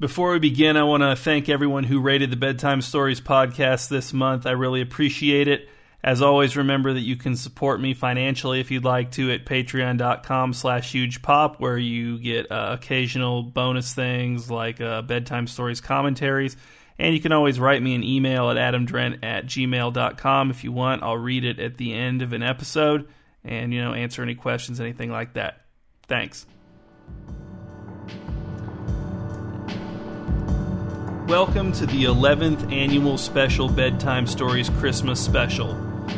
Before we begin, I want to thank everyone who rated the Bedtime Stories podcast this month. I really appreciate it. As always, remember that you can support me financially if you'd like to at patreon.com slash hugepop, where you get uh, occasional bonus things like uh, bedtime stories commentaries. And you can always write me an email at adamdrent at gmail.com if you want. I'll read it at the end of an episode and, you know, answer any questions, anything like that. Thanks. Welcome to the 11th annual special Bedtime Stories Christmas special.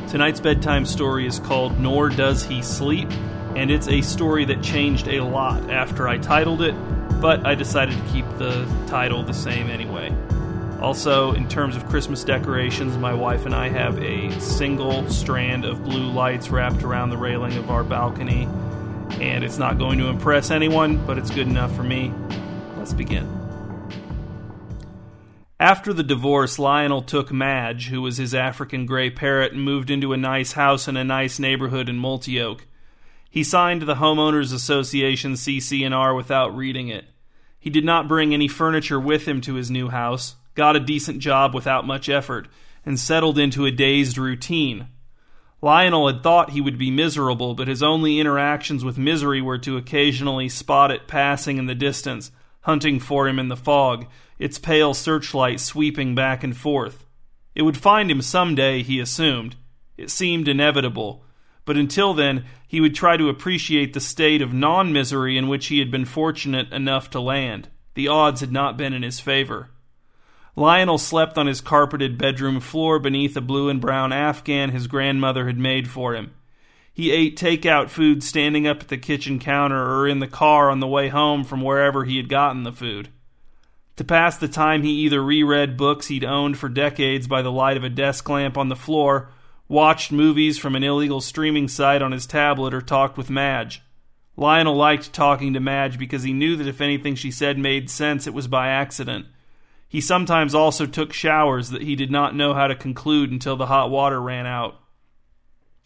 Tonight's bedtime story is called Nor Does He Sleep, and it's a story that changed a lot after I titled it, but I decided to keep the title the same anyway. Also, in terms of Christmas decorations, my wife and I have a single strand of blue lights wrapped around the railing of our balcony, and it's not going to impress anyone, but it's good enough for me. Let's begin. After the divorce, Lionel took Madge, who was his African gray parrot, and moved into a nice house in a nice neighborhood in Multioke. He signed the Homeowners Association CC&R without reading it. He did not bring any furniture with him to his new house, got a decent job without much effort, and settled into a dazed routine. Lionel had thought he would be miserable, but his only interactions with misery were to occasionally spot it passing in the distance, hunting for him in the fog, its pale searchlight sweeping back and forth. It would find him some day, he assumed. It seemed inevitable. But until then, he would try to appreciate the state of non misery in which he had been fortunate enough to land. The odds had not been in his favor. Lionel slept on his carpeted bedroom floor beneath a blue and brown afghan his grandmother had made for him. He ate takeout food standing up at the kitchen counter or in the car on the way home from wherever he had gotten the food. To pass the time, he either reread books he'd owned for decades by the light of a desk lamp on the floor, watched movies from an illegal streaming site on his tablet, or talked with Madge. Lionel liked talking to Madge because he knew that if anything she said made sense, it was by accident. He sometimes also took showers that he did not know how to conclude until the hot water ran out.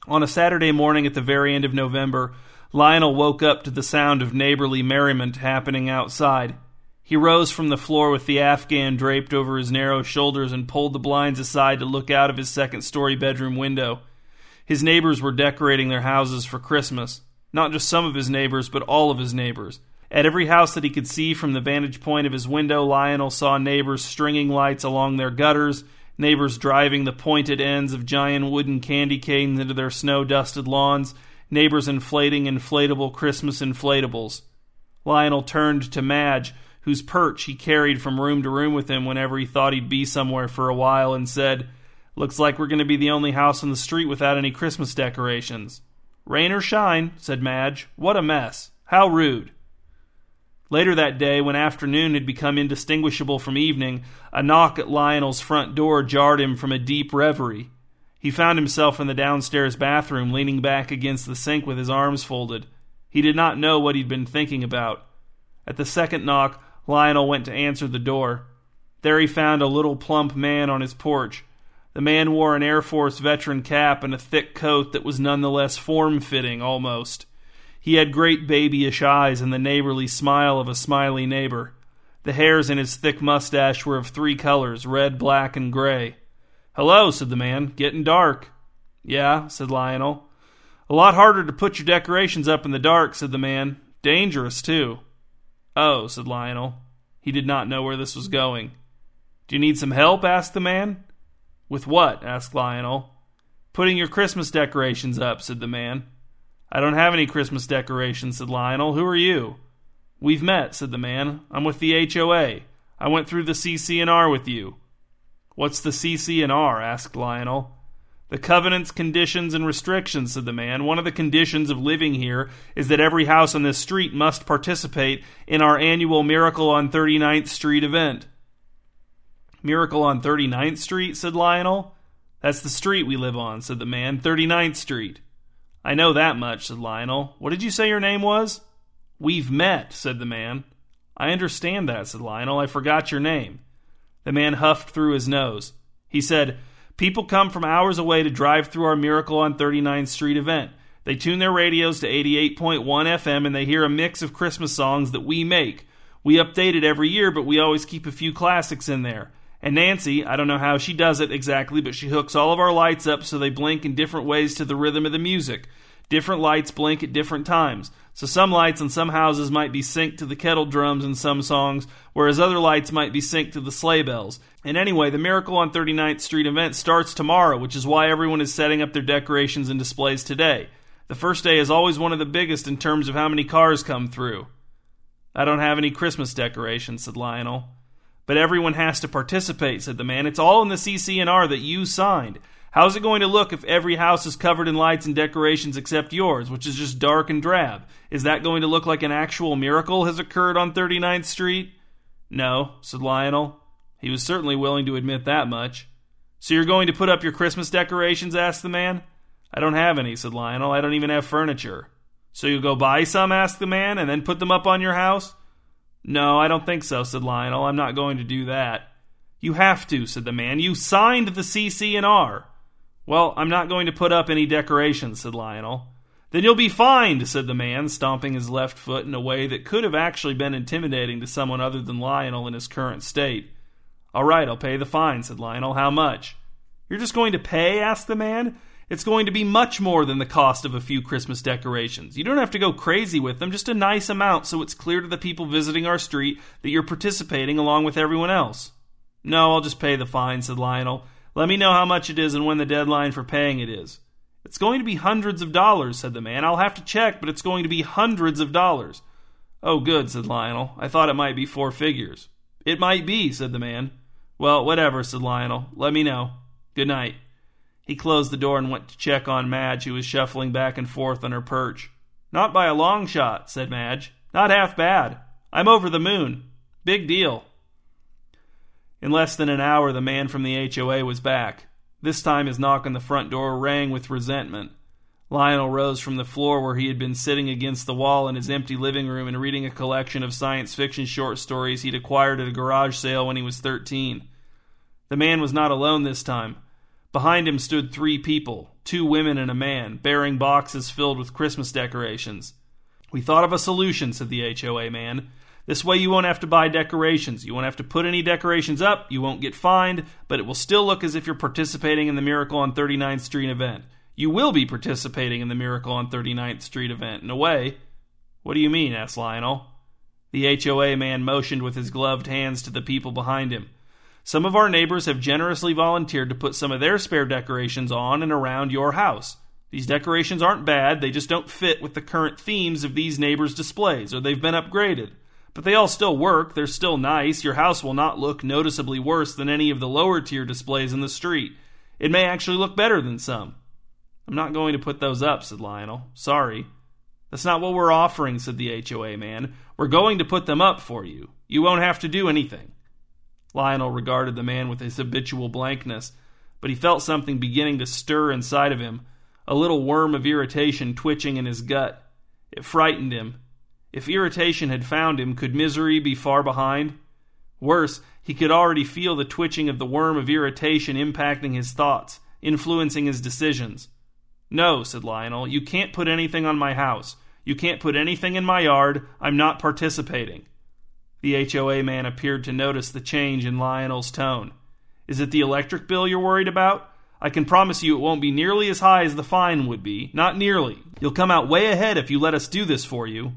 On a Saturday morning at the very end of November, Lionel woke up to the sound of neighborly merriment happening outside. He rose from the floor with the afghan draped over his narrow shoulders and pulled the blinds aside to look out of his second story bedroom window. His neighbors were decorating their houses for Christmas. Not just some of his neighbors, but all of his neighbors. At every house that he could see from the vantage point of his window, Lionel saw neighbors stringing lights along their gutters, neighbors driving the pointed ends of giant wooden candy canes into their snow dusted lawns, neighbors inflating inflatable Christmas inflatables. Lionel turned to Madge, whose perch he carried from room to room with him whenever he thought he'd be somewhere for a while, and said, Looks like we're going to be the only house on the street without any Christmas decorations. Rain or shine, said Madge. What a mess. How rude. Later that day, when afternoon had become indistinguishable from evening, a knock at Lionel's front door jarred him from a deep reverie. He found himself in the downstairs bathroom, leaning back against the sink with his arms folded. He did not know what he'd been thinking about. At the second knock, Lionel went to answer the door. There he found a little plump man on his porch. The man wore an Air Force veteran cap and a thick coat that was nonetheless form fitting, almost. He had great babyish eyes and the neighborly smile of a smiley neighbor. The hairs in his thick mustache were of three colors red, black, and gray. Hello, said the man. Getting dark. Yeah, said Lionel. A lot harder to put your decorations up in the dark, said the man. Dangerous, too. Oh, said Lionel. He did not know where this was going. Do you need some help? asked the man. With what? asked Lionel. Putting your Christmas decorations up, said the man. I don't have any Christmas decorations, said Lionel. Who are you? We've met, said the man. I'm with the HOA. I went through the CC&R with you. What's the CC&R? asked Lionel. The covenants, conditions, and restrictions, said the man. One of the conditions of living here is that every house on this street must participate in our annual Miracle on 39th Street event. Miracle on 39th Street, said Lionel. That's the street we live on, said the man. 39th Street. I know that much, said Lionel. What did you say your name was? We've met, said the man. I understand that, said Lionel. I forgot your name. The man huffed through his nose. He said, People come from hours away to drive through our Miracle on 39th Street event. They tune their radios to 88.1 FM and they hear a mix of Christmas songs that we make. We update it every year, but we always keep a few classics in there. And Nancy, I don't know how she does it exactly, but she hooks all of our lights up so they blink in different ways to the rhythm of the music. Different lights blink at different times. So some lights in some houses might be synced to the kettle drums in some songs, whereas other lights might be synced to the sleigh bells. And anyway, the Miracle on 39th Street event starts tomorrow, which is why everyone is setting up their decorations and displays today. The first day is always one of the biggest in terms of how many cars come through. I don't have any Christmas decorations, said Lionel. But everyone has to participate, said the man. It's all in the CC&R that you signed. How's it going to look if every house is covered in lights and decorations except yours, which is just dark and drab? Is that going to look like an actual miracle has occurred on 39th Street? No, said Lionel. He was certainly willing to admit that much. So you're going to put up your Christmas decorations? asked the man. I don't have any, said Lionel. I don't even have furniture. So you'll go buy some? asked the man, and then put them up on your house? No, I don't think so, said Lionel. I'm not going to do that. You have to, said the man. You signed the CC&R. Well, I'm not going to put up any decorations, said Lionel. Then you'll be fined, said the man, stomping his left foot in a way that could have actually been intimidating to someone other than Lionel in his current state. All right, I'll pay the fine, said Lionel. How much? You're just going to pay? asked the man. It's going to be much more than the cost of a few Christmas decorations. You don't have to go crazy with them, just a nice amount so it's clear to the people visiting our street that you're participating along with everyone else. No, I'll just pay the fine, said Lionel. Let me know how much it is and when the deadline for paying it is. It's going to be hundreds of dollars, said the man. I'll have to check, but it's going to be hundreds of dollars. Oh, good, said Lionel. I thought it might be four figures. It might be, said the man. Well, whatever, said Lionel. Let me know. Good night. He closed the door and went to check on Madge, who was shuffling back and forth on her perch. Not by a long shot, said Madge. Not half bad. I'm over the moon. Big deal. In less than an hour, the man from the HOA was back. This time his knock on the front door rang with resentment. Lionel rose from the floor where he had been sitting against the wall in his empty living room and reading a collection of science fiction short stories he'd acquired at a garage sale when he was 13. The man was not alone this time. Behind him stood three people two women and a man, bearing boxes filled with Christmas decorations. We thought of a solution, said the HOA man. This way, you won't have to buy decorations. You won't have to put any decorations up. You won't get fined, but it will still look as if you're participating in the Miracle on 39th Street event. You will be participating in the Miracle on 39th Street event, in a way. What do you mean? asked Lionel. The HOA man motioned with his gloved hands to the people behind him. Some of our neighbors have generously volunteered to put some of their spare decorations on and around your house. These decorations aren't bad, they just don't fit with the current themes of these neighbors' displays, or they've been upgraded. But they all still work, they're still nice. Your house will not look noticeably worse than any of the lower tier displays in the street. It may actually look better than some. I'm not going to put those up, said Lionel. Sorry. That's not what we're offering, said the HOA man. We're going to put them up for you. You won't have to do anything. Lionel regarded the man with his habitual blankness, but he felt something beginning to stir inside of him, a little worm of irritation twitching in his gut. It frightened him, if irritation had found him, could misery be far behind? Worse, he could already feel the twitching of the worm of irritation impacting his thoughts, influencing his decisions. No, said Lionel, you can't put anything on my house. You can't put anything in my yard. I'm not participating. The HOA man appeared to notice the change in Lionel's tone. Is it the electric bill you're worried about? I can promise you it won't be nearly as high as the fine would be. Not nearly. You'll come out way ahead if you let us do this for you.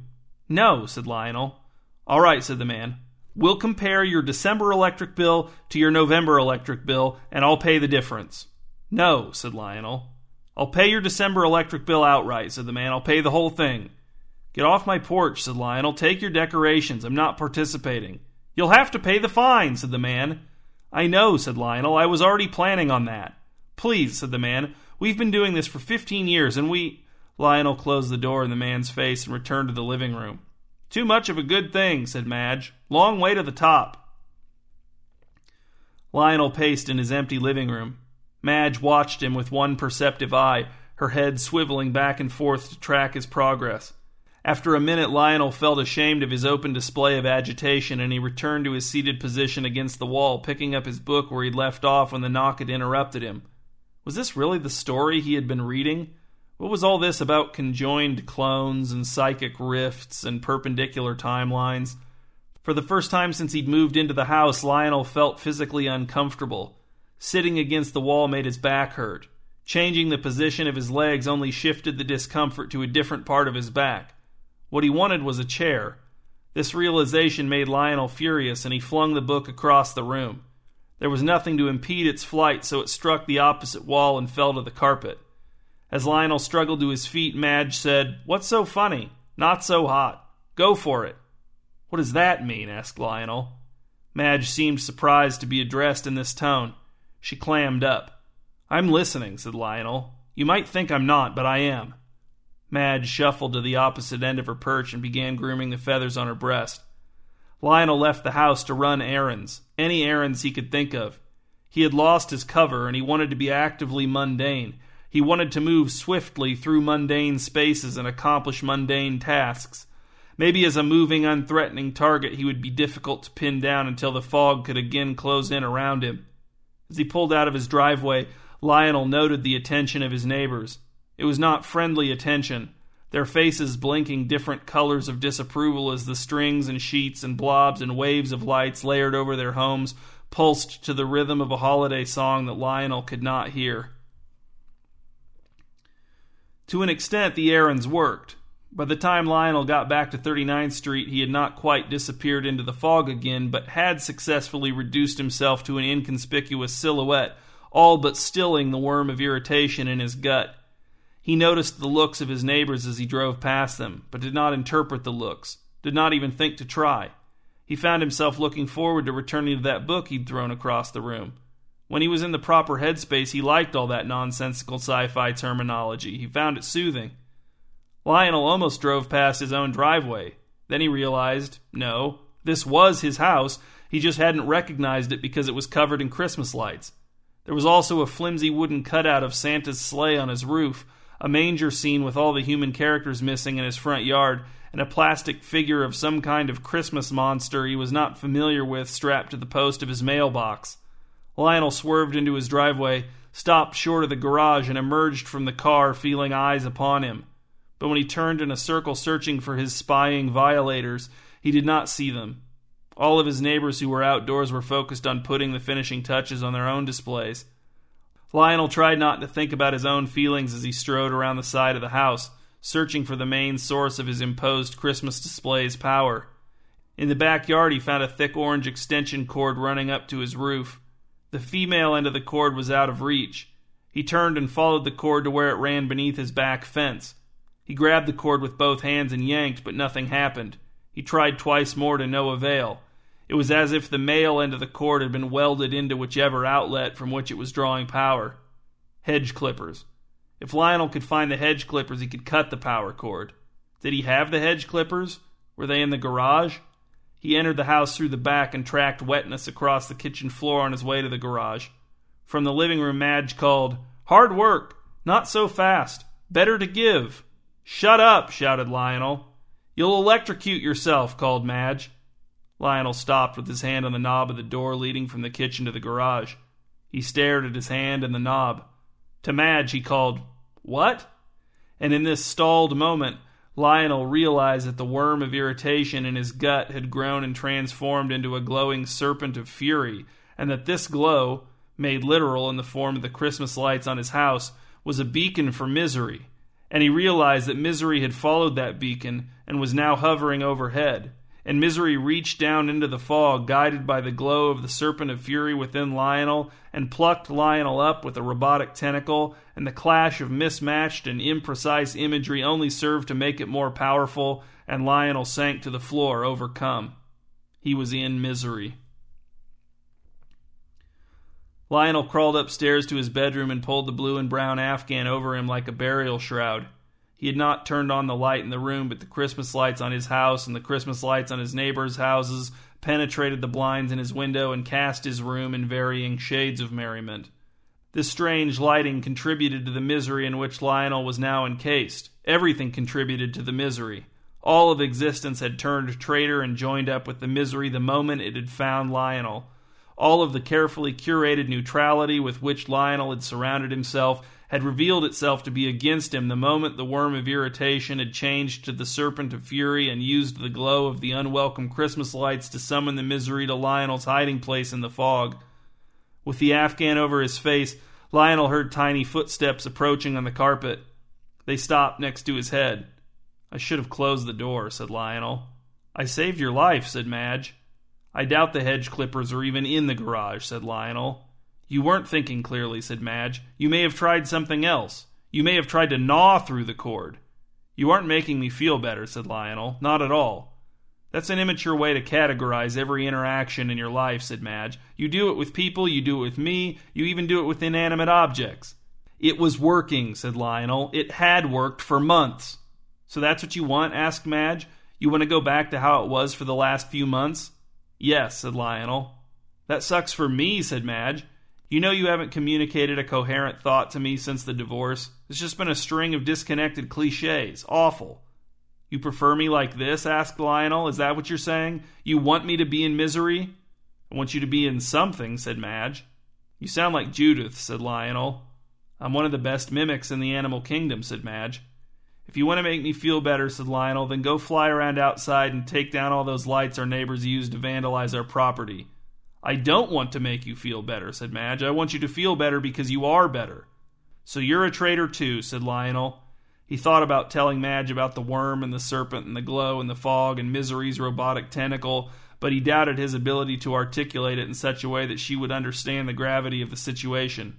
No, said Lionel. All right, said the man. We'll compare your December electric bill to your November electric bill, and I'll pay the difference. No, said Lionel. I'll pay your December electric bill outright, said the man. I'll pay the whole thing. Get off my porch, said Lionel. Take your decorations. I'm not participating. You'll have to pay the fine, said the man. I know, said Lionel. I was already planning on that. Please, said the man. We've been doing this for fifteen years, and we. Lionel closed the door in the man's face and returned to the living room. Too much of a good thing, said Madge. Long way to the top. Lionel paced in his empty living room. Madge watched him with one perceptive eye, her head swiveling back and forth to track his progress. After a minute, Lionel felt ashamed of his open display of agitation, and he returned to his seated position against the wall, picking up his book where he'd left off when the knock had interrupted him. Was this really the story he had been reading? What was all this about conjoined clones and psychic rifts and perpendicular timelines? For the first time since he'd moved into the house, Lionel felt physically uncomfortable. Sitting against the wall made his back hurt. Changing the position of his legs only shifted the discomfort to a different part of his back. What he wanted was a chair. This realization made Lionel furious, and he flung the book across the room. There was nothing to impede its flight, so it struck the opposite wall and fell to the carpet. As Lionel struggled to his feet, Madge said, What's so funny? Not so hot. Go for it. What does that mean? asked Lionel. Madge seemed surprised to be addressed in this tone. She clammed up. I'm listening, said Lionel. You might think I'm not, but I am. Madge shuffled to the opposite end of her perch and began grooming the feathers on her breast. Lionel left the house to run errands, any errands he could think of. He had lost his cover and he wanted to be actively mundane. He wanted to move swiftly through mundane spaces and accomplish mundane tasks. Maybe as a moving, unthreatening target, he would be difficult to pin down until the fog could again close in around him. As he pulled out of his driveway, Lionel noted the attention of his neighbors. It was not friendly attention, their faces blinking different colors of disapproval as the strings and sheets and blobs and waves of lights layered over their homes pulsed to the rhythm of a holiday song that Lionel could not hear. To an extent, the errands worked. By the time Lionel got back to 39th Street, he had not quite disappeared into the fog again, but had successfully reduced himself to an inconspicuous silhouette, all but stilling the worm of irritation in his gut. He noticed the looks of his neighbors as he drove past them, but did not interpret the looks, did not even think to try. He found himself looking forward to returning to that book he'd thrown across the room. When he was in the proper headspace, he liked all that nonsensical sci fi terminology. He found it soothing. Lionel almost drove past his own driveway. Then he realized no, this was his house. He just hadn't recognized it because it was covered in Christmas lights. There was also a flimsy wooden cutout of Santa's sleigh on his roof, a manger scene with all the human characters missing in his front yard, and a plastic figure of some kind of Christmas monster he was not familiar with strapped to the post of his mailbox. Lionel swerved into his driveway, stopped short of the garage, and emerged from the car feeling eyes upon him. But when he turned in a circle searching for his spying violators, he did not see them. All of his neighbors who were outdoors were focused on putting the finishing touches on their own displays. Lionel tried not to think about his own feelings as he strode around the side of the house, searching for the main source of his imposed Christmas display's power. In the backyard, he found a thick orange extension cord running up to his roof. The female end of the cord was out of reach. He turned and followed the cord to where it ran beneath his back fence. He grabbed the cord with both hands and yanked, but nothing happened. He tried twice more to no avail. It was as if the male end of the cord had been welded into whichever outlet from which it was drawing power. Hedge clippers. If Lionel could find the hedge clippers, he could cut the power cord. Did he have the hedge clippers? Were they in the garage? He entered the house through the back and tracked wetness across the kitchen floor on his way to the garage. From the living room, Madge called, Hard work! Not so fast! Better to give! Shut up! shouted Lionel. You'll electrocute yourself, called Madge. Lionel stopped with his hand on the knob of the door leading from the kitchen to the garage. He stared at his hand and the knob. To Madge, he called, What? And in this stalled moment, Lionel realized that the worm of irritation in his gut had grown and transformed into a glowing serpent of fury, and that this glow, made literal in the form of the Christmas lights on his house, was a beacon for misery. And he realized that misery had followed that beacon and was now hovering overhead and Misery reached down into the fog, guided by the glow of the serpent of fury within Lionel, and plucked Lionel up with a robotic tentacle, and the clash of mismatched and imprecise imagery only served to make it more powerful, and Lionel sank to the floor, overcome. He was in misery. Lionel crawled upstairs to his bedroom and pulled the blue and brown afghan over him like a burial shroud. He had not turned on the light in the room, but the Christmas lights on his house and the Christmas lights on his neighbors' houses penetrated the blinds in his window and cast his room in varying shades of merriment. This strange lighting contributed to the misery in which Lionel was now encased. Everything contributed to the misery. All of existence had turned traitor and joined up with the misery the moment it had found Lionel. All of the carefully curated neutrality with which Lionel had surrounded himself had revealed itself to be against him the moment the worm of irritation had changed to the serpent of fury and used the glow of the unwelcome Christmas lights to summon the misery to Lionel's hiding place in the fog. With the Afghan over his face, Lionel heard tiny footsteps approaching on the carpet. They stopped next to his head. I should have closed the door, said Lionel. I saved your life, said Madge. I doubt the hedge clippers are even in the garage, said Lionel. You weren't thinking clearly, said Madge. You may have tried something else. You may have tried to gnaw through the cord. You aren't making me feel better, said Lionel. Not at all. That's an immature way to categorize every interaction in your life, said Madge. You do it with people, you do it with me, you even do it with inanimate objects. It was working, said Lionel. It had worked for months. So that's what you want? asked Madge. You want to go back to how it was for the last few months? Yes, said Lionel. That sucks for me, said Madge. You know you haven't communicated a coherent thought to me since the divorce. It's just been a string of disconnected cliches. Awful. You prefer me like this? asked Lionel. Is that what you're saying? You want me to be in misery? I want you to be in something, said Madge. You sound like Judith, said Lionel. I'm one of the best mimics in the animal kingdom, said Madge. If you want to make me feel better, said Lionel, then go fly around outside and take down all those lights our neighbors use to vandalize our property. I don't want to make you feel better, said Madge. I want you to feel better because you are better. So you're a traitor too, said Lionel. He thought about telling Madge about the worm and the serpent and the glow and the fog and Misery's robotic tentacle, but he doubted his ability to articulate it in such a way that she would understand the gravity of the situation.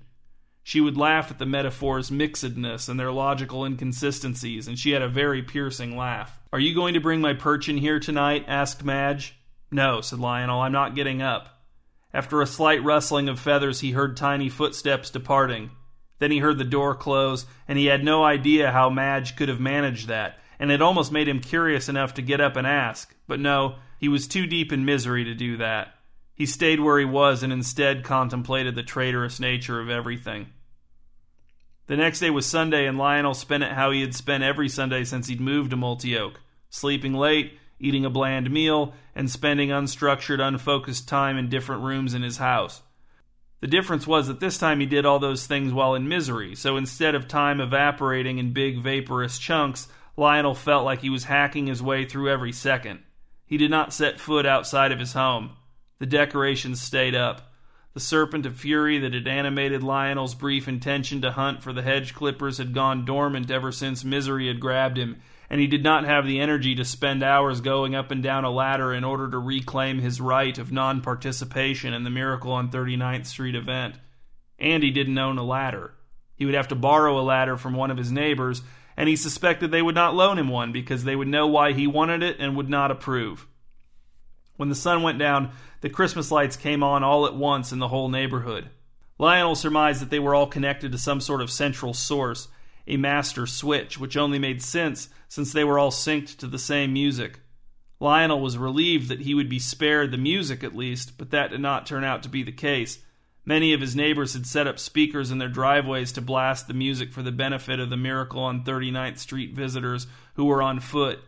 She would laugh at the metaphor's mixedness and their logical inconsistencies, and she had a very piercing laugh. Are you going to bring my perch in here tonight? asked Madge. No, said Lionel. I'm not getting up. After a slight rustling of feathers, he heard tiny footsteps departing. Then he heard the door close, and he had no idea how Madge could have managed that, and it almost made him curious enough to get up and ask. But no, he was too deep in misery to do that. He stayed where he was and instead contemplated the traitorous nature of everything. The next day was Sunday, and Lionel spent it how he had spent every Sunday since he'd moved to Multioke sleeping late, eating a bland meal, and spending unstructured, unfocused time in different rooms in his house. The difference was that this time he did all those things while in misery, so instead of time evaporating in big vaporous chunks, Lionel felt like he was hacking his way through every second. He did not set foot outside of his home. The decorations stayed up. The serpent of fury that had animated Lionel's brief intention to hunt for the hedge clippers had gone dormant ever since misery had grabbed him, and he did not have the energy to spend hours going up and down a ladder in order to reclaim his right of non participation in the Miracle on 39th Street event. And he didn't own a ladder. He would have to borrow a ladder from one of his neighbors, and he suspected they would not loan him one because they would know why he wanted it and would not approve. When the sun went down, the Christmas lights came on all at once in the whole neighborhood. Lionel surmised that they were all connected to some sort of central source, a master switch, which only made sense since they were all synced to the same music. Lionel was relieved that he would be spared the music at least, but that did not turn out to be the case. Many of his neighbors had set up speakers in their driveways to blast the music for the benefit of the Miracle on 39th Street visitors who were on foot.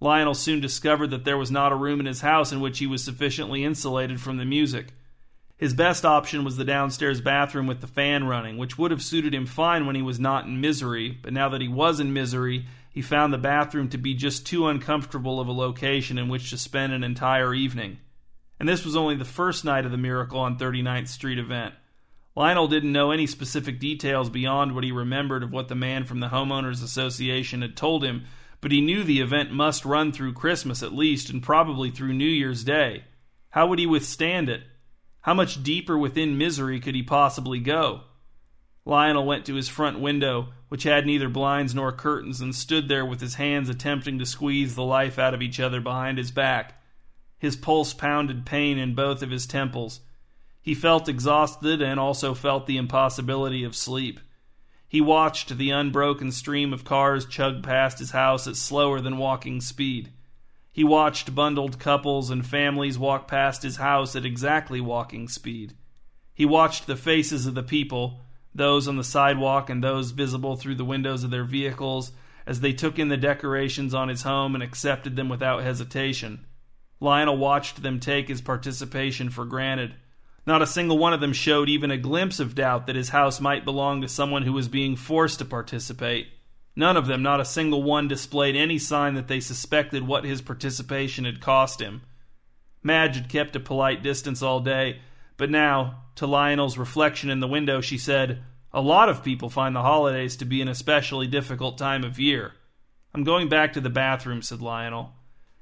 Lionel soon discovered that there was not a room in his house in which he was sufficiently insulated from the music. His best option was the downstairs bathroom with the fan running, which would have suited him fine when he was not in misery, but now that he was in misery, he found the bathroom to be just too uncomfortable of a location in which to spend an entire evening. And this was only the first night of the Miracle on 39th Street event. Lionel didn't know any specific details beyond what he remembered of what the man from the Homeowners Association had told him, but he knew the event must run through Christmas at least and probably through New Year's Day. How would he withstand it? How much deeper within misery could he possibly go? Lionel went to his front window, which had neither blinds nor curtains, and stood there with his hands attempting to squeeze the life out of each other behind his back. His pulse pounded pain in both of his temples. He felt exhausted and also felt the impossibility of sleep. He watched the unbroken stream of cars chug past his house at slower than walking speed. He watched bundled couples and families walk past his house at exactly walking speed. He watched the faces of the people, those on the sidewalk and those visible through the windows of their vehicles, as they took in the decorations on his home and accepted them without hesitation. Lionel watched them take his participation for granted. Not a single one of them showed even a glimpse of doubt that his house might belong to someone who was being forced to participate. None of them, not a single one, displayed any sign that they suspected what his participation had cost him. Madge had kept a polite distance all day, but now, to Lionel's reflection in the window, she said, A lot of people find the holidays to be an especially difficult time of year. I'm going back to the bathroom, said Lionel.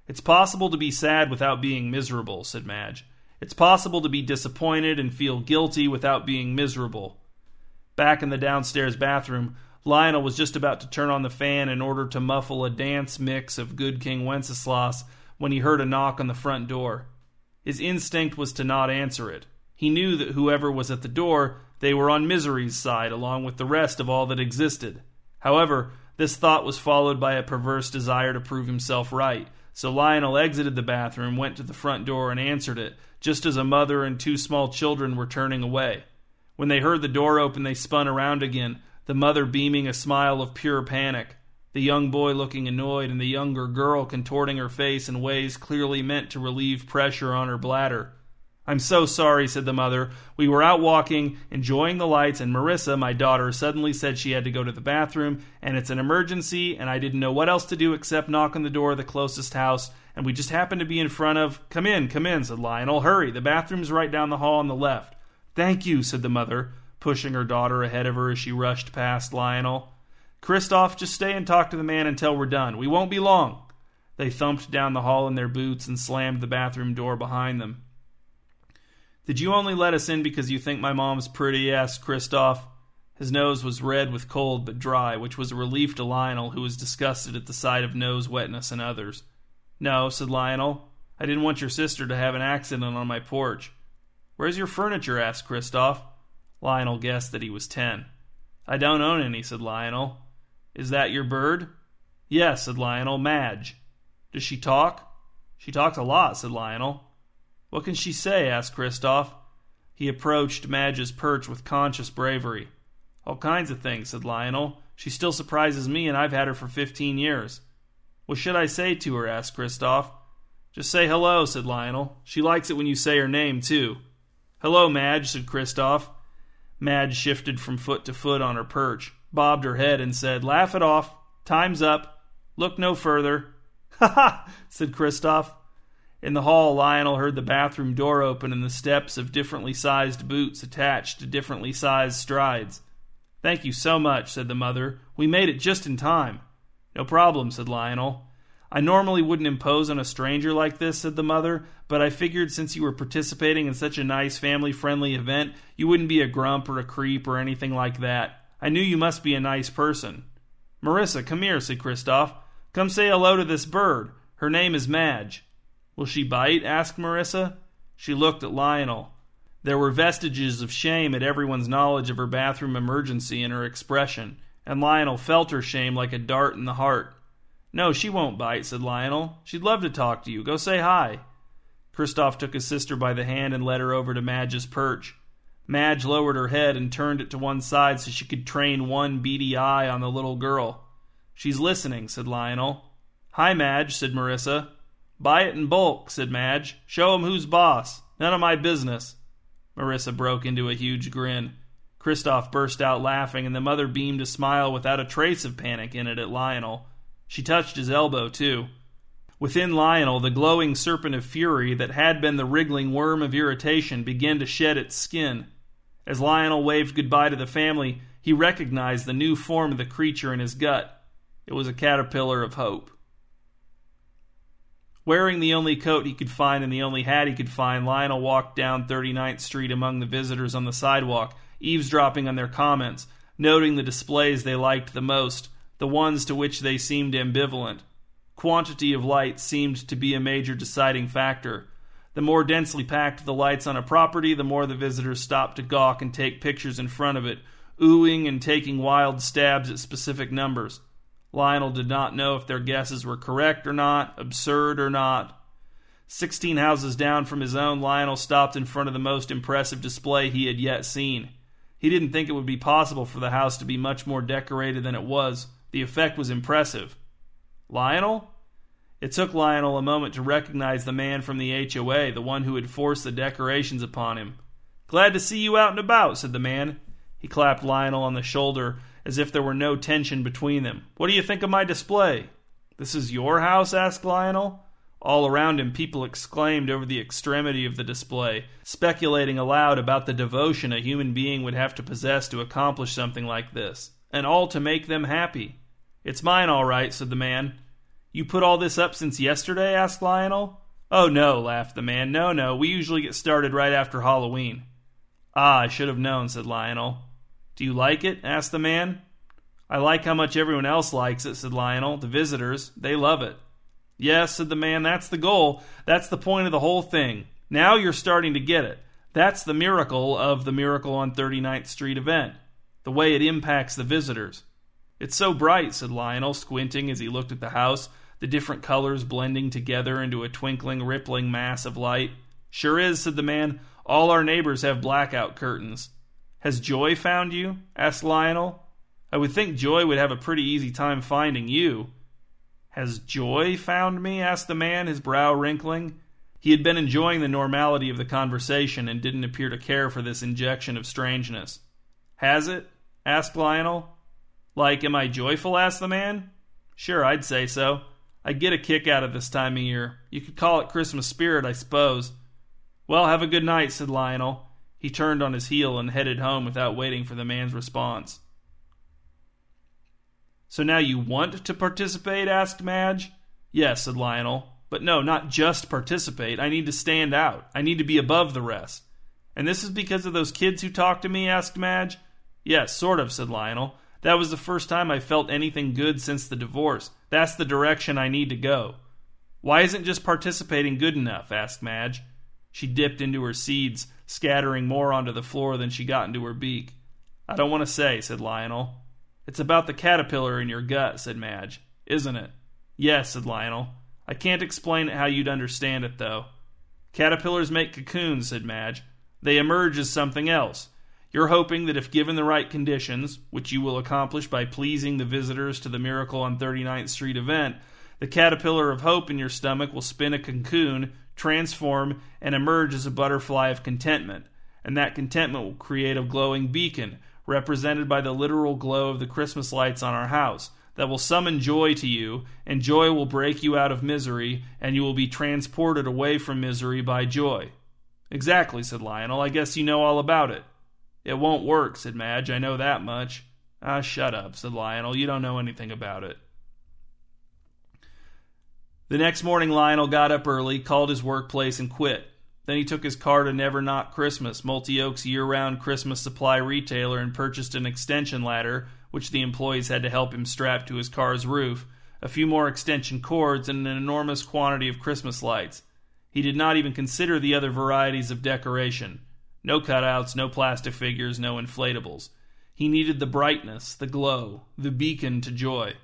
It's possible to be sad without being miserable, said Madge. It's possible to be disappointed and feel guilty without being miserable. Back in the downstairs bathroom, Lionel was just about to turn on the fan in order to muffle a dance mix of Good King Wenceslas when he heard a knock on the front door. His instinct was to not answer it. He knew that whoever was at the door, they were on misery's side along with the rest of all that existed. However, this thought was followed by a perverse desire to prove himself right, so Lionel exited the bathroom, went to the front door, and answered it, just as a mother and two small children were turning away. When they heard the door open, they spun around again, the mother beaming a smile of pure panic, the young boy looking annoyed, and the younger girl contorting her face in ways clearly meant to relieve pressure on her bladder. I'm so sorry, said the mother. We were out walking, enjoying the lights, and Marissa, my daughter, suddenly said she had to go to the bathroom, and it's an emergency, and I didn't know what else to do except knock on the door of the closest house, and we just happened to be in front of. Come in, come in, said Lionel. Hurry, the bathroom's right down the hall on the left. Thank you, said the mother, pushing her daughter ahead of her as she rushed past Lionel. Kristoff, just stay and talk to the man until we're done. We won't be long. They thumped down the hall in their boots and slammed the bathroom door behind them. Did you only let us in because you think my mom's pretty? asked Kristoff. His nose was red with cold but dry, which was a relief to Lionel, who was disgusted at the sight of nose wetness in others. No, said Lionel. I didn't want your sister to have an accident on my porch. Where's your furniture? asked Kristoff. Lionel guessed that he was ten. I don't own any, said Lionel. Is that your bird? Yes, said Lionel. Madge. Does she talk? She talks a lot, said Lionel. What can she say? asked Kristoff. He approached Madge's perch with conscious bravery. All kinds of things, said Lionel. She still surprises me, and I've had her for fifteen years. What should I say to her? asked Kristoff. Just say hello, said Lionel. She likes it when you say her name, too. Hello, Madge, said Kristoff. Madge shifted from foot to foot on her perch, bobbed her head, and said, Laugh it off. Time's up. Look no further. Ha ha, said Kristoff. In the hall, Lionel heard the bathroom door open and the steps of differently sized boots attached to differently sized strides. Thank you so much, said the mother. We made it just in time. No problem, said Lionel. I normally wouldn't impose on a stranger like this, said the mother, but I figured since you were participating in such a nice family friendly event, you wouldn't be a grump or a creep or anything like that. I knew you must be a nice person. Marissa, come here, said Kristoff. Come say hello to this bird. Her name is Madge. Will she bite? asked Marissa. She looked at Lionel. There were vestiges of shame at everyone's knowledge of her bathroom emergency in her expression, and Lionel felt her shame like a dart in the heart. No, she won't bite, said Lionel. She'd love to talk to you. Go say hi. Kristoff took his sister by the hand and led her over to Madge's perch. Madge lowered her head and turned it to one side so she could train one beady eye on the little girl. She's listening, said Lionel. Hi, Madge, said Marissa. Buy it in bulk, said Madge. Show 'em who's boss. None of my business. Marissa broke into a huge grin. Kristoff burst out laughing, and the mother beamed a smile without a trace of panic in it at Lionel. She touched his elbow, too. Within Lionel, the glowing serpent of fury that had been the wriggling worm of irritation began to shed its skin. As Lionel waved goodbye to the family, he recognized the new form of the creature in his gut. It was a caterpillar of hope. Wearing the only coat he could find and the only hat he could find, Lionel walked down 39th Street among the visitors on the sidewalk, eavesdropping on their comments, noting the displays they liked the most, the ones to which they seemed ambivalent. Quantity of light seemed to be a major deciding factor. The more densely packed the lights on a property, the more the visitors stopped to gawk and take pictures in front of it, oohing and taking wild stabs at specific numbers. Lionel did not know if their guesses were correct or not, absurd or not. Sixteen houses down from his own, Lionel stopped in front of the most impressive display he had yet seen. He didn't think it would be possible for the house to be much more decorated than it was. The effect was impressive. Lionel? It took Lionel a moment to recognize the man from the HOA, the one who had forced the decorations upon him. Glad to see you out and about, said the man. He clapped Lionel on the shoulder as if there were no tension between them. What do you think of my display? This is your house? asked Lionel. All around him, people exclaimed over the extremity of the display, speculating aloud about the devotion a human being would have to possess to accomplish something like this, and all to make them happy. It's mine, all right, said the man. You put all this up since yesterday? asked Lionel. Oh, no, laughed the man. No, no, we usually get started right after Halloween. Ah, I should have known, said Lionel. Do you like it? asked the man. I like how much everyone else likes it, said Lionel. The visitors, they love it. Yes, said the man, that's the goal. That's the point of the whole thing. Now you're starting to get it. That's the miracle of the Miracle on 39th Street event. The way it impacts the visitors. It's so bright, said Lionel, squinting as he looked at the house, the different colors blending together into a twinkling, rippling mass of light. Sure is, said the man. All our neighbors have blackout curtains. Has Joy found you? asked Lionel. I would think Joy would have a pretty easy time finding you. Has Joy found me? asked the man, his brow wrinkling. He had been enjoying the normality of the conversation and didn't appear to care for this injection of strangeness. Has it? asked Lionel. Like, am I joyful? asked the man. Sure, I'd say so. I get a kick out of this time of year. You could call it Christmas spirit, I suppose. Well, have a good night, said Lionel. He turned on his heel and headed home without waiting for the man's response. So now you want to participate? asked Madge. Yes, said Lionel. But no, not just participate. I need to stand out. I need to be above the rest. And this is because of those kids who talk to me? asked Madge. Yes, sort of, said Lionel. That was the first time I felt anything good since the divorce. That's the direction I need to go. Why isn't just participating good enough? asked Madge. She dipped into her seeds, scattering more onto the floor than she got into her beak. I don't want to say, said Lionel. It's about the caterpillar in your gut, said Madge. Isn't it? Yes, said Lionel. I can't explain it how you'd understand it, though. Caterpillars make cocoons, said Madge. They emerge as something else. You're hoping that if given the right conditions, which you will accomplish by pleasing the visitors to the Miracle on 39th Street event, the caterpillar of hope in your stomach will spin a cocoon, transform, and emerge as a butterfly of contentment. And that contentment will create a glowing beacon, represented by the literal glow of the Christmas lights on our house, that will summon joy to you, and joy will break you out of misery, and you will be transported away from misery by joy. Exactly, said Lionel. I guess you know all about it. It won't work, said Madge. I know that much. Ah, shut up, said Lionel. You don't know anything about it. The next morning, Lionel got up early, called his workplace, and quit. Then he took his car to Never Not Christmas, Multi Oak's year round Christmas supply retailer, and purchased an extension ladder, which the employees had to help him strap to his car's roof, a few more extension cords, and an enormous quantity of Christmas lights. He did not even consider the other varieties of decoration. No cutouts, no plastic figures, no inflatables. He needed the brightness, the glow, the beacon to joy.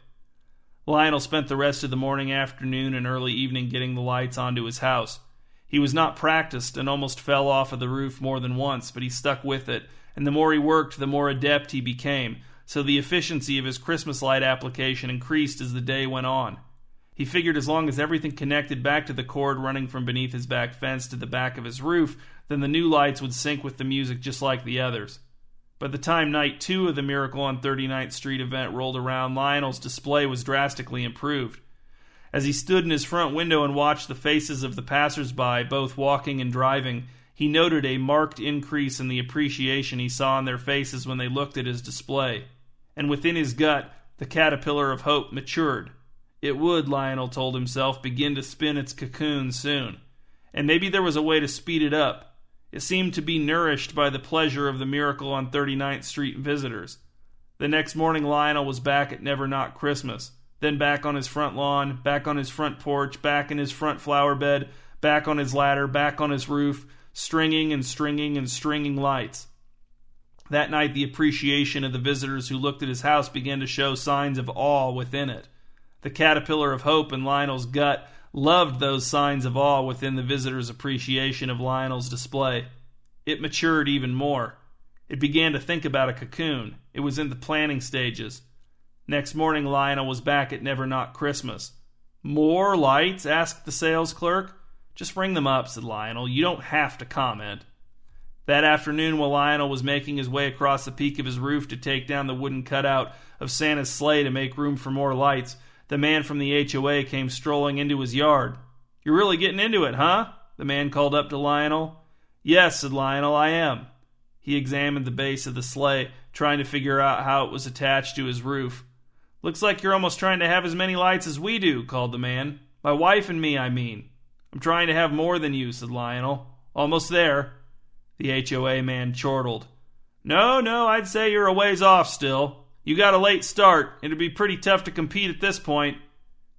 Lionel spent the rest of the morning, afternoon, and early evening getting the lights onto his house. He was not practiced and almost fell off of the roof more than once, but he stuck with it, and the more he worked, the more adept he became, so the efficiency of his Christmas light application increased as the day went on. He figured as long as everything connected back to the cord running from beneath his back fence to the back of his roof, then the new lights would sync with the music just like the others. By the time night two of the Miracle on 39th Street event rolled around, Lionel's display was drastically improved. As he stood in his front window and watched the faces of the passers-by, both walking and driving, he noted a marked increase in the appreciation he saw in their faces when they looked at his display. And within his gut, the caterpillar of hope matured. It would, Lionel told himself, begin to spin its cocoon soon. And maybe there was a way to speed it up. It seemed to be nourished by the pleasure of the miracle on 39th Street visitors. The next morning, Lionel was back at Never Not Christmas then back on his front lawn, back on his front porch, back in his front flower bed, back on his ladder, back on his roof, stringing and stringing and stringing lights. That night, the appreciation of the visitors who looked at his house began to show signs of awe within it. The caterpillar of hope in Lionel's gut loved those signs of awe within the visitors' appreciation of Lionel's display. It matured even more. It began to think about a cocoon. It was in the planning stages. Next morning, Lionel was back at Never Not Christmas. More lights? asked the sales clerk. Just ring them up, said Lionel. You don't have to comment. That afternoon, while Lionel was making his way across the peak of his roof to take down the wooden cutout of Santa's sleigh to make room for more lights, the man from the HOA came strolling into his yard. You're really getting into it, huh? The man called up to Lionel. Yes, said Lionel, I am. He examined the base of the sleigh, trying to figure out how it was attached to his roof. Looks like you're almost trying to have as many lights as we do, called the man. My wife and me, I mean. I'm trying to have more than you, said Lionel. Almost there. The HOA man chortled. No, no, I'd say you're a ways off still. You got a late start. It'd be pretty tough to compete at this point.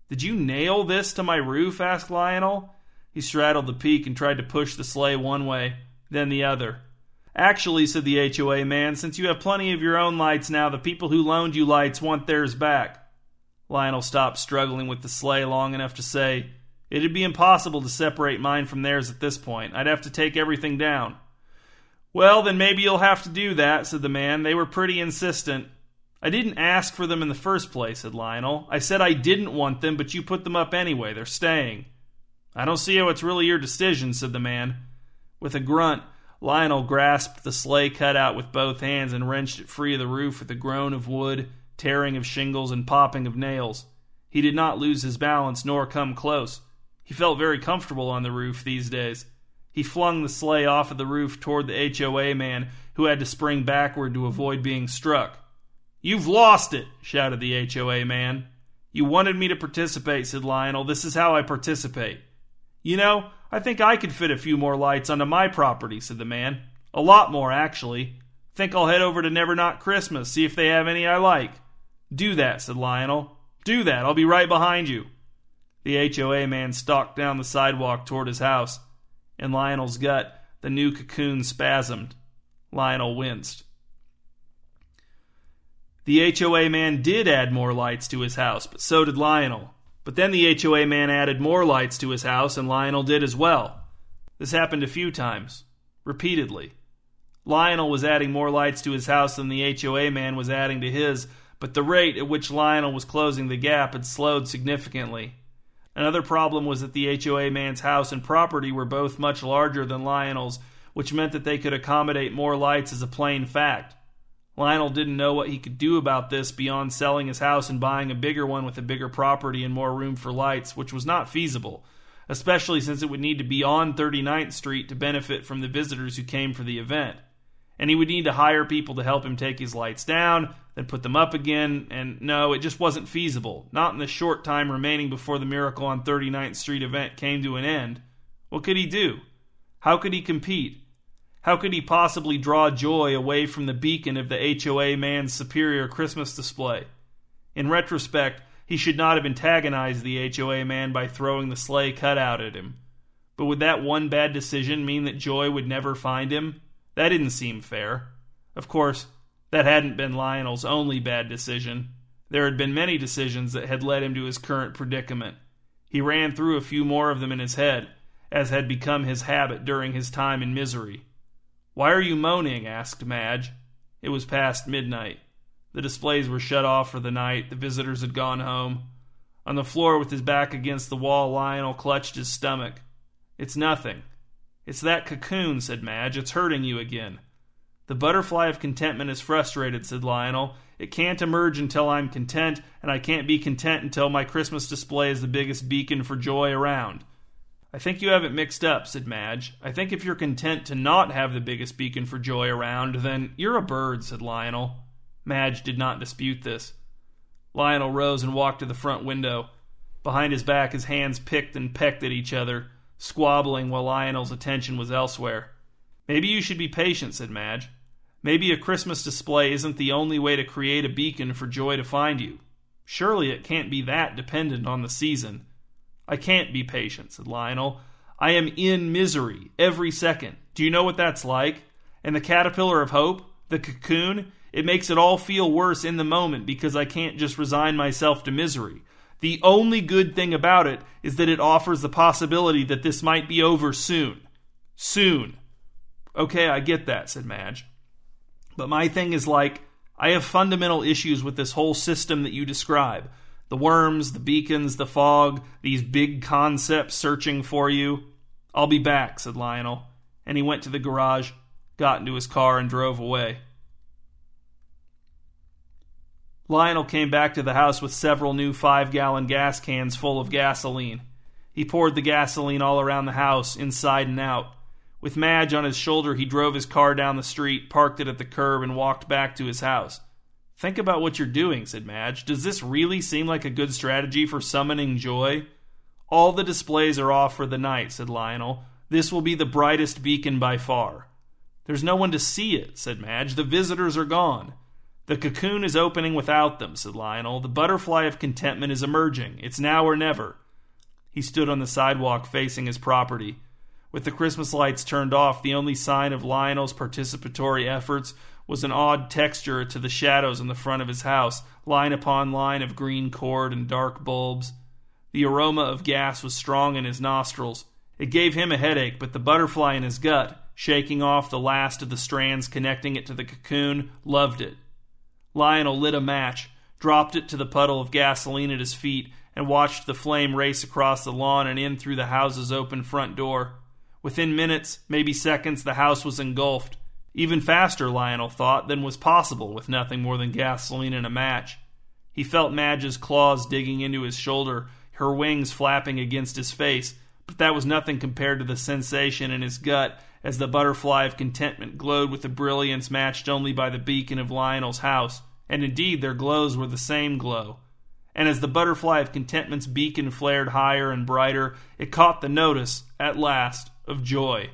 Did you nail this to my roof? asked Lionel. He straddled the peak and tried to push the sleigh one way, then the other. Actually, said the HOA man, since you have plenty of your own lights now, the people who loaned you lights want theirs back. Lionel stopped struggling with the sleigh long enough to say, It'd be impossible to separate mine from theirs at this point. I'd have to take everything down. Well, then maybe you'll have to do that, said the man. They were pretty insistent. I didn't ask for them in the first place, said Lionel. I said I didn't want them, but you put them up anyway. They're staying. I don't see how it's really your decision, said the man. With a grunt, Lionel grasped the sleigh cutout with both hands and wrenched it free of the roof with a groan of wood, tearing of shingles, and popping of nails. He did not lose his balance nor come close. He felt very comfortable on the roof these days. He flung the sleigh off of the roof toward the HOA man, who had to spring backward to avoid being struck. You've lost it, shouted the HOA man. You wanted me to participate, said Lionel. This is how I participate. You know, I think I could fit a few more lights onto my property, said the man. A lot more, actually. Think I'll head over to Never Not Christmas, see if they have any I like. Do that, said Lionel. Do that. I'll be right behind you. The HOA man stalked down the sidewalk toward his house. In Lionel's gut, the new cocoon spasmed. Lionel winced. The HOA man did add more lights to his house, but so did Lionel. But then the HOA man added more lights to his house, and Lionel did as well. This happened a few times, repeatedly. Lionel was adding more lights to his house than the HOA man was adding to his, but the rate at which Lionel was closing the gap had slowed significantly. Another problem was that the HOA man's house and property were both much larger than Lionel's, which meant that they could accommodate more lights as a plain fact. Lionel didn't know what he could do about this beyond selling his house and buying a bigger one with a bigger property and more room for lights, which was not feasible, especially since it would need to be on 39th Street to benefit from the visitors who came for the event. And he would need to hire people to help him take his lights down, then put them up again, and no, it just wasn't feasible, not in the short time remaining before the Miracle on 39th Street event came to an end. What could he do? How could he compete? How could he possibly draw joy away from the beacon of the HOA man's superior Christmas display? In retrospect, he should not have antagonized the HOA man by throwing the sleigh cutout at him. But would that one bad decision mean that joy would never find him? That didn't seem fair. Of course, that hadn't been Lionel's only bad decision. There had been many decisions that had led him to his current predicament. He ran through a few more of them in his head, as had become his habit during his time in misery. Why are you moaning? asked Madge. It was past midnight. The displays were shut off for the night. The visitors had gone home. On the floor with his back against the wall, Lionel clutched his stomach. It's nothing. It's that cocoon, said Madge. It's hurting you again. The butterfly of contentment is frustrated, said Lionel. It can't emerge until I'm content, and I can't be content until my Christmas display is the biggest beacon for joy around. I think you have it mixed up, said Madge. I think if you're content to not have the biggest beacon for joy around, then you're a bird, said Lionel. Madge did not dispute this. Lionel rose and walked to the front window. Behind his back, his hands picked and pecked at each other, squabbling while Lionel's attention was elsewhere. Maybe you should be patient, said Madge. Maybe a Christmas display isn't the only way to create a beacon for joy to find you. Surely it can't be that dependent on the season. I can't be patient, said Lionel. I am in misery every second. Do you know what that's like? And the caterpillar of hope, the cocoon, it makes it all feel worse in the moment because I can't just resign myself to misery. The only good thing about it is that it offers the possibility that this might be over soon. Soon. Okay, I get that, said Madge. But my thing is like, I have fundamental issues with this whole system that you describe. The worms, the beacons, the fog, these big concepts searching for you. I'll be back, said Lionel, and he went to the garage. got into his car, and drove away. Lionel came back to the house with several new five gallon gas cans full of gasoline. He poured the gasoline all around the house, inside and out. With Madge on his shoulder, he drove his car down the street, parked it at the curb, and walked back to his house. Think about what you're doing, said Madge. Does this really seem like a good strategy for summoning joy? All the displays are off for the night, said Lionel. This will be the brightest beacon by far. There's no one to see it, said Madge. The visitors are gone. The cocoon is opening without them, said Lionel. The butterfly of contentment is emerging. It's now or never. He stood on the sidewalk facing his property. With the Christmas lights turned off, the only sign of Lionel's participatory efforts was an odd texture to the shadows in the front of his house, line upon line of green cord and dark bulbs. The aroma of gas was strong in his nostrils. It gave him a headache, but the butterfly in his gut, shaking off the last of the strands connecting it to the cocoon, loved it. Lionel lit a match, dropped it to the puddle of gasoline at his feet, and watched the flame race across the lawn and in through the house's open front door. Within minutes, maybe seconds, the house was engulfed. Even faster, Lionel thought, than was possible with nothing more than gasoline and a match. He felt Madge's claws digging into his shoulder, her wings flapping against his face, but that was nothing compared to the sensation in his gut as the butterfly of contentment glowed with a brilliance matched only by the beacon of Lionel's house, and indeed their glows were the same glow. And as the butterfly of contentment's beacon flared higher and brighter, it caught the notice, at last, of Joy.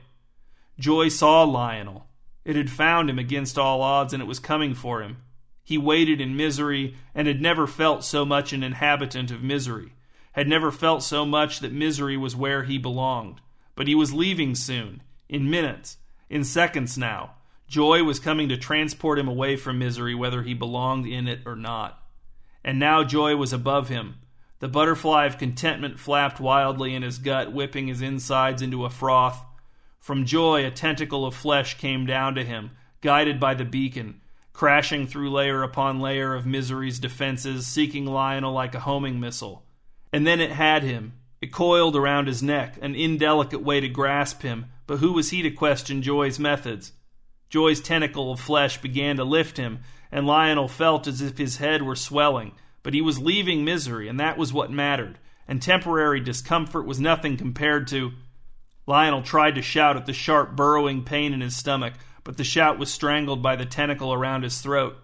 Joy saw Lionel. It had found him against all odds, and it was coming for him. He waited in misery, and had never felt so much an inhabitant of misery, had never felt so much that misery was where he belonged. But he was leaving soon, in minutes, in seconds now. Joy was coming to transport him away from misery, whether he belonged in it or not. And now joy was above him. The butterfly of contentment flapped wildly in his gut, whipping his insides into a froth. From joy, a tentacle of flesh came down to him, guided by the beacon, crashing through layer upon layer of misery's defenses, seeking Lionel like a homing missile. And then it had him. It coiled around his neck, an indelicate way to grasp him, but who was he to question Joy's methods? Joy's tentacle of flesh began to lift him, and Lionel felt as if his head were swelling. But he was leaving misery, and that was what mattered, and temporary discomfort was nothing compared to. Lionel tried to shout at the sharp, burrowing pain in his stomach, but the shout was strangled by the tentacle around his throat.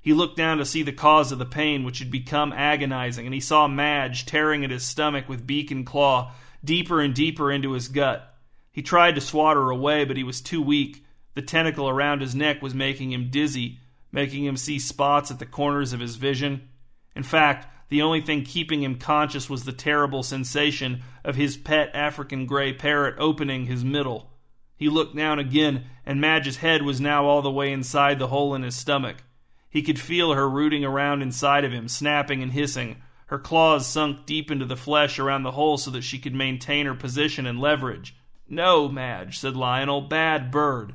He looked down to see the cause of the pain, which had become agonizing, and he saw Madge tearing at his stomach with beak and claw, deeper and deeper into his gut. He tried to swat her away, but he was too weak. The tentacle around his neck was making him dizzy, making him see spots at the corners of his vision. In fact, the only thing keeping him conscious was the terrible sensation of his pet African gray parrot opening his middle. He looked down again, and Madge's head was now all the way inside the hole in his stomach. He could feel her rooting around inside of him, snapping and hissing. Her claws sunk deep into the flesh around the hole so that she could maintain her position and leverage. No, Madge, said Lionel, bad bird.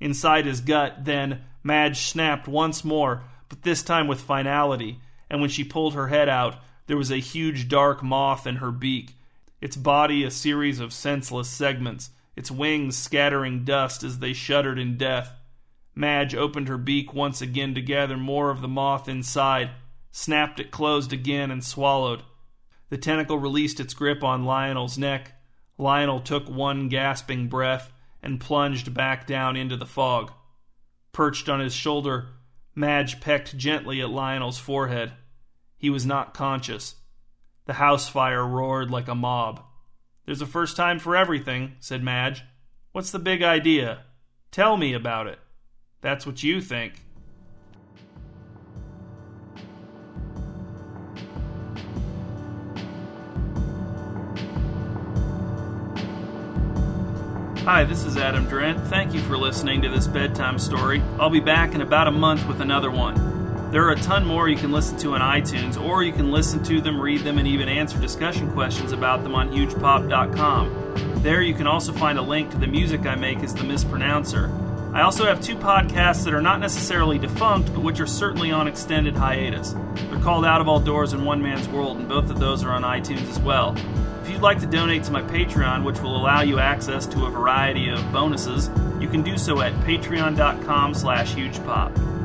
Inside his gut, then, Madge snapped once more, but this time with finality, and when she pulled her head out, there was a huge dark moth in her beak, its body a series of senseless segments, its wings scattering dust as they shuddered in death. Madge opened her beak once again to gather more of the moth inside, snapped it closed again, and swallowed. The tentacle released its grip on Lionel's neck. Lionel took one gasping breath and plunged back down into the fog. Perched on his shoulder, Madge pecked gently at Lionel's forehead. He was not conscious. The house fire roared like a mob. There's a first time for everything, said Madge. What's the big idea? Tell me about it. That's what you think. Hi, this is Adam Drent. Thank you for listening to this bedtime story. I'll be back in about a month with another one. There are a ton more you can listen to on iTunes, or you can listen to them, read them, and even answer discussion questions about them on hugepop.com. There you can also find a link to the music I make as the mispronouncer. I also have two podcasts that are not necessarily defunct, but which are certainly on extended hiatus. They're called Out of All Doors and One Man's World, and both of those are on iTunes as well. If you'd like to donate to my Patreon, which will allow you access to a variety of bonuses, you can do so at patreon.com slash hugepop.